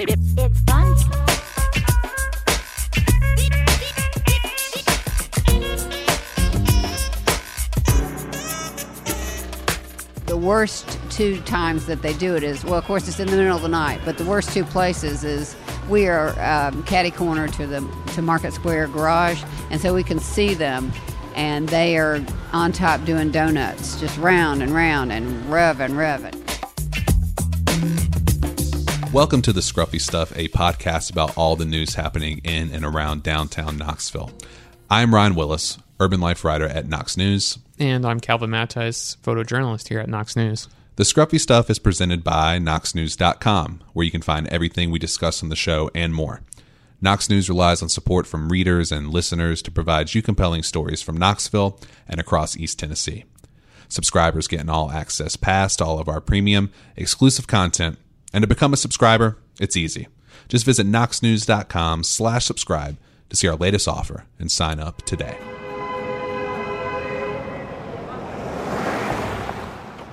It's fun. The worst two times that they do it is, well, of course, it's in the middle of the night, but the worst two places is we are um, catty corner to the to Market Square Garage, and so we can see them, and they are on top doing donuts, just round and round and revving, revving. Welcome to the Scruffy Stuff, a podcast about all the news happening in and around downtown Knoxville. I'm Ryan Wilusz, urban life writer at Knox News. And I'm Calvin Mattheis, photojournalist here at Knox News. The Scruffy Stuff is presented by KnoxNews.com, where you can find everything we discuss on the show and more. Knox News relies on support from readers and listeners to provide you compelling stories from Knoxville and across East Tennessee. Subscribers get an all access pass to all of our premium, exclusive content, and to become a subscriber, it's easy. Just visit knoxnews.com slash subscribe to see our latest offer and sign up today.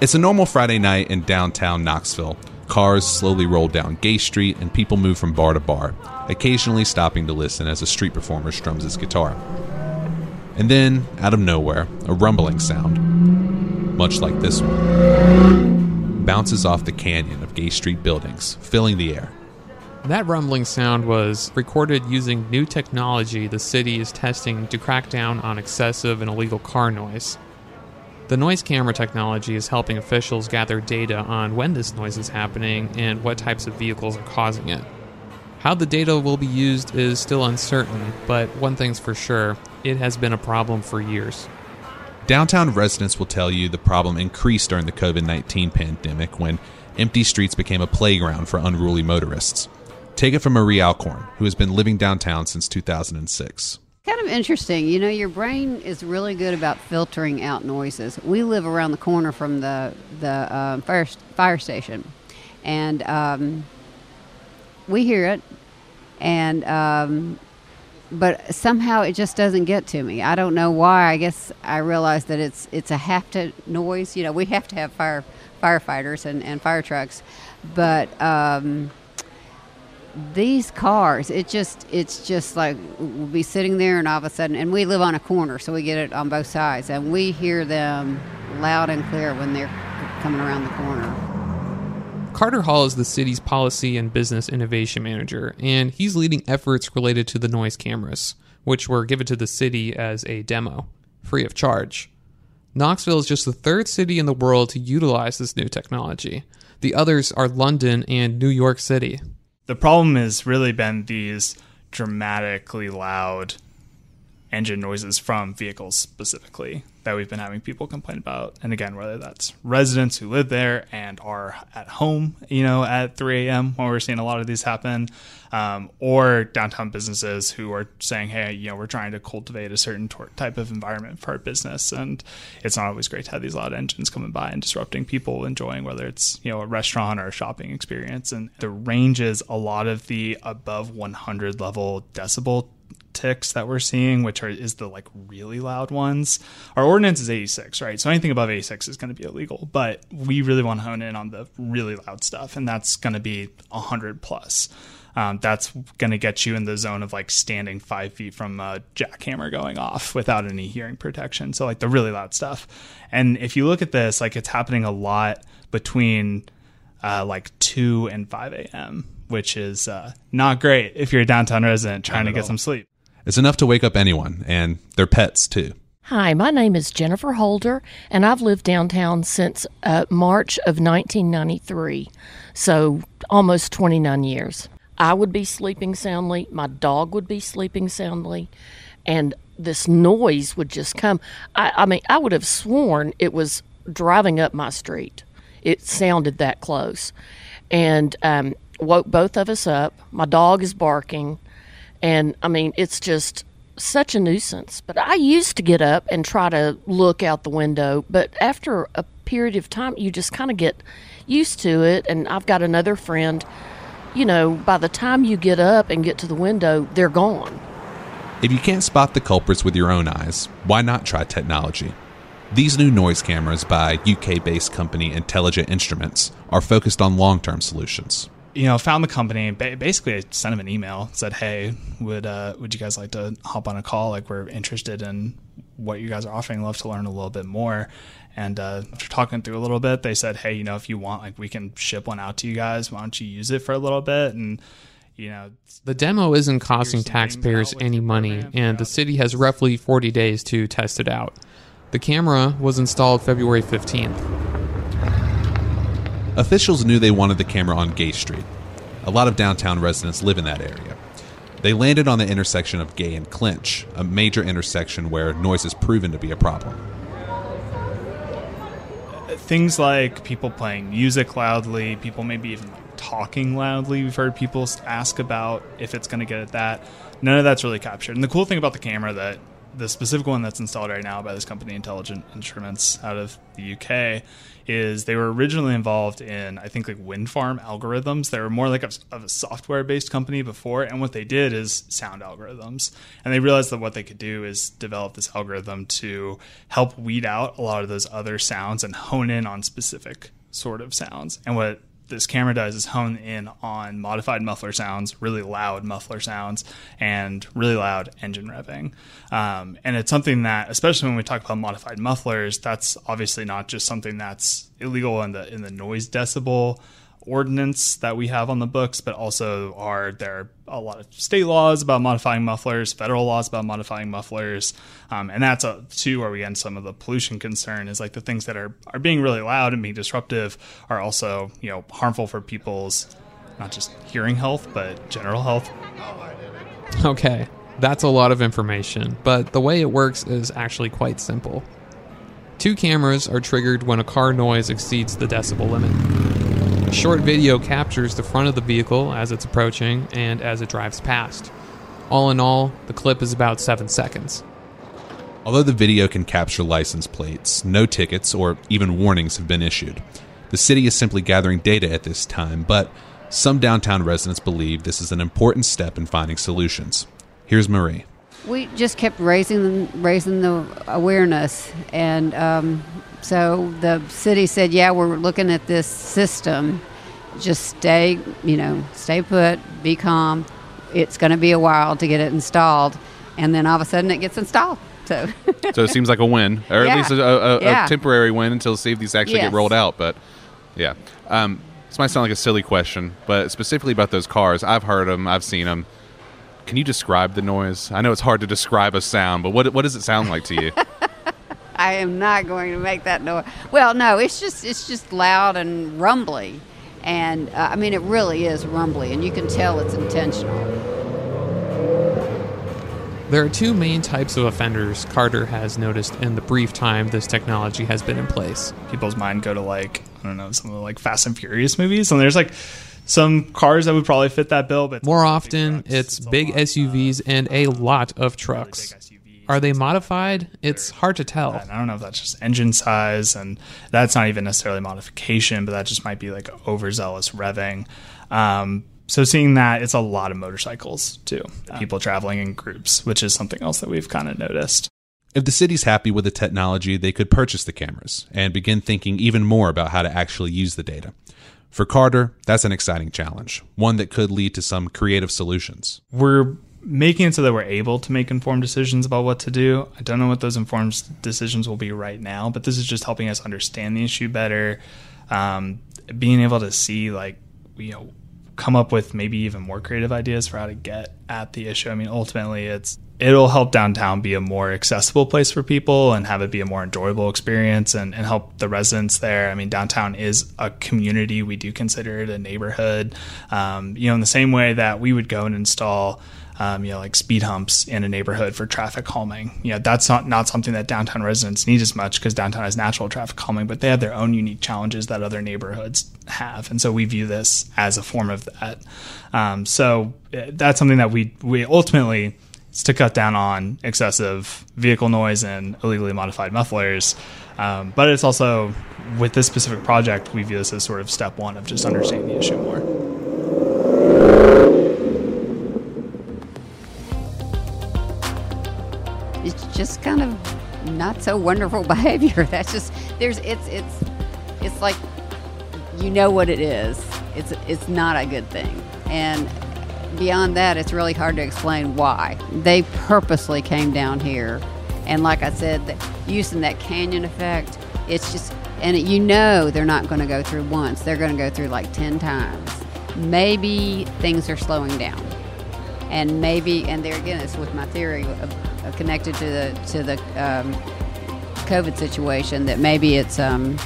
It's a normal Friday night in downtown Knoxville. Cars slowly roll down Gay Street and people move from bar to bar, occasionally stopping to listen as a street performer strums his guitar. And then, out of nowhere, a rumbling sound, much like this one, bounces off the canyon of Gay Street buildings, filling the air. That rumbling sound was recorded using new technology the city is testing to crack down on excessive and illegal car noise. The noise camera technology is helping officials gather data on when this noise is happening and what types of vehicles are causing it. How the data will be used is still uncertain, but one thing's for sure it has been a problem for years. Downtown residents will tell you the problem increased during the COVID 19 pandemic when empty streets became a playground for unruly motorists. Take it from Marie Alcorn, who has been living downtown since 2006. Kind of interesting. You know, your brain is really good about filtering out noises. We live around the corner from the the uh, fire fire station, and um, we hear it, and um, but somehow it just doesn't get to me. I don't know why. I guess I realize that it's it's a have to noise. You know, we have to have fire firefighters and, and fire trucks, but um, these cars, it just it's just like we'll be sitting there and all of a sudden, and we live on a corner, so we get it on both sides, and we hear them loud and clear when they're coming around the corner. Carter Hall is the city's policy and business innovation manager, and he's leading efforts related to the noise cameras, which were given to the city as a demo, free of charge. Knoxville is just the third city in the world to utilize this new technology. The others are London and New York City. The problem has really been these dramatically loud engine noises from vehicles specifically that we've been having people complain about. And again, whether that's residents who live there and are at home, you know, at 3 a.m. when we're seeing a lot of these happen, um, or downtown businesses who are saying, hey, you know, we're trying to cultivate a certain tor- type of environment for our business. And it's not always great to have these loud engines coming by and disrupting people enjoying whether it's, you know, a restaurant or a shopping experience. And the ranges, a lot of the above 100 level decibel ticks that we're seeing, which are is the like really loud ones. Our ordinance is 86, right? So anything above 86 is going to be illegal, but we really want to hone in on the really loud stuff, and that's going to be 100 plus. Um, that's going to get you in the zone of like standing five feet from a jackhammer going off without any hearing protection. So like the really loud stuff. And if you look at this, like it's happening a lot between uh, like 2 and 5 a.m., which is uh, not great if you're a downtown resident trying to get some sleep. It's enough to wake up anyone, and their pets too. Hi, my name is Jennifer Holder, and I've lived downtown since uh, March of 1993, so almost 29 years. I would be sleeping soundly, my dog would be sleeping soundly, and this noise would just come. I, I mean, I would have sworn it was driving up my street. It sounded that close. And um, woke both of us up. My dog is barking. And I mean, it's just such a nuisance. But I used to get up and try to look out the window. But after a period of time, you just kind of get used to it. And I've got another friend, you know, by the time you get up and get to the window, they're gone. If you can't spot the culprits with your own eyes, why not try technology? These new noise cameras by UK based company Intelligent Instruments are focused on long term solutions. You know, found the company. Basically, I sent him an email. Said, "Hey, would uh, would you guys like to hop on a call? Like, we're interested in what you guys are offering. Love to learn a little bit more." And uh, after talking through a little bit, they said, "Hey, you know, if you want, like, we can ship one out to you guys. Why don't you use it for a little bit?" And you know, the demo isn't costing taxpayers any money, and the city has roughly 40 days to test it out. The camera was installed February 15th. Officials knew they wanted the camera on Gay Street. A lot of downtown residents live in that area. They landed on the intersection of Gay and Clinch, a major intersection where noise has proven to be a problem things like people playing music loudly, people maybe even like talking loudly. We've heard people ask about if it's going to get at that. None of that's really captured. And the cool thing about the camera that the specific one that's installed right now by this company, Intelligent Instruments, out of the UK, is they were originally involved in I think like wind farm algorithms. They were more like a, of a software based company before, and what they did is sound algorithms. And they realized that what they could do is develop this algorithm to help weed out a lot of those other sounds and hone in on specific sort of sounds. And what this camera does is hone in on modified muffler sounds, really loud muffler sounds, and really loud engine revving. Um, and it's something that, especially when we talk about modified mufflers, that's obviously not just something that's illegal in the in the noise decibel ordinance that we have on the books, but also are there a lot of state laws about modifying mufflers, federal laws about modifying mufflers, um, and that's a, too where we end some of the pollution concern is like the things that are are being really loud and being disruptive are also you know harmful for people's not just hearing health but general health. Okay, that's a lot of information, but the way it works is actually quite simple. Two cameras are triggered when a car noise exceeds the decibel limit. A short video captures the front of the vehicle as it's approaching and as it drives past. All in all, the clip is about 7 seconds. Although the video can capture license plates, no tickets or even warnings have been issued. The city is simply gathering data at this time, but some downtown residents believe this is an important step in finding solutions. Here's Marie. We just kept raising raising the awareness, and um, so the city said, "Yeah, we're looking at this system. Just stay, you know, stay put, be calm. It's going to be a while to get it installed." And then all of a sudden, it gets installed. So, so it seems like a win, or yeah. at least a, a, yeah. temporary win until see if these actually yes. get rolled out. But yeah, um, this might sound like a silly question, but specifically about those cars, I've heard them, I've seen them. Can you describe the noise? I know it's hard to describe a sound, but what what does it sound like to you? I am not going to make that noise. Well, no, it's just it's just loud and rumbly, and uh, I mean it really is rumbly, and you can tell it's intentional. There are two main types of offenders Carter has noticed in the brief time this technology has been in place. People's mind go to like I don't know some of the like Fast and Furious movies, and there's like some cars that would probably fit that bill, but more often it's, it's big SUVs and a lot of trucks. Are they modified? It's hard to tell. And I don't know if that's just engine size, and that's not even necessarily modification, but that just might be like overzealous revving. Um, so seeing that, it's a lot of motorcycles too. People traveling in groups, which is something else that we've kind of noticed. If the city's happy with the technology, they could purchase the cameras and begin thinking even more about how to actually use the data. For Carter, that's an exciting challenge, one that could lead to some creative solutions. We're making it so that we're able to make informed decisions about what to do. I don't know what those informed decisions will be right now, but this is just helping us understand the issue better. Um, being able to see, like, you know, come up with maybe even more creative ideas for how to get at the issue. I mean, ultimately, it's it'll help downtown be a more accessible place for people and have it be a more enjoyable experience and, and help the residents there. I mean, downtown is a community. We do consider it a neighborhood. Um, you know, in the same way that we would go and install um, you know, like speed humps in a neighborhood for traffic calming. You know, that's not, not something that downtown residents need as much because downtown has natural traffic calming, but they have their own unique challenges that other neighborhoods have. And so we view this as a form of that. Um, so that's something that we, we ultimately, is to cut down on excessive vehicle noise and illegally modified mufflers. Um, but it's also, with this specific project, we view this as sort of step one of just understanding the issue more. It's just kind of not so wonderful behavior. That's just there's it's it's it's like you know what it is. It's it's not a good thing. And beyond that, it's really hard to explain why. They purposely came down here and like I said, using that canyon effect, it's just and it, you know they're not going to go through once. They're going to go through like 10 times. Maybe things are slowing down. And maybe and there again it's with my theory of uh, connected to the to the um, COVID situation that maybe it's um,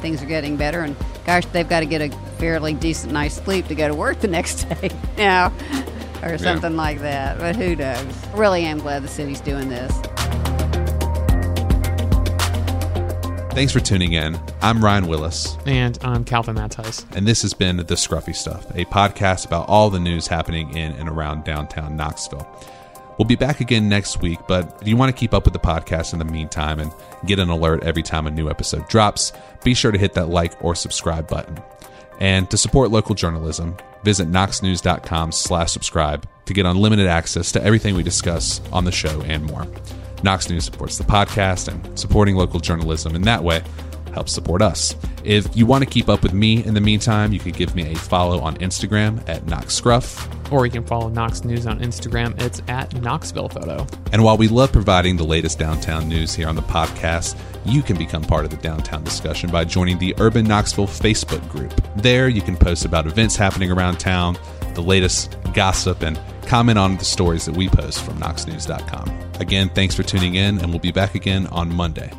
things are getting better and gosh they've got to get a fairly decent night's sleep to go to work the next day now or something yeah. like that but who knows really am glad the city's doing this Thanks for tuning in. I'm Ryan Wilusz. And I'm Calvin Mattheis. And this has been The Scruffy Stuff, a podcast about all the news happening in and around downtown Knoxville. We'll be back again next week, but if you want to keep up with the podcast in the meantime and get an alert every time a new episode drops, be sure to hit that like or subscribe button. And to support local journalism, visit knoxnews.com slash subscribe to get unlimited access to everything we discuss on the show and more. Knox News supports the podcast and supporting local journalism in that way help support us. If you want to keep up with me in the meantime, you could give me a follow on Instagram at KnoxScruff. Or you can follow Knox News on Instagram. It's at Knoxville Photo. And while we love providing the latest downtown news here on the podcast, you can become part of the downtown discussion by joining the Urban Knoxville Facebook group. There, you can post about events happening around town, the latest gossip, and comment on the stories that we post from KnoxNews.com. Again, thanks for tuning in, and we'll be back again on Monday.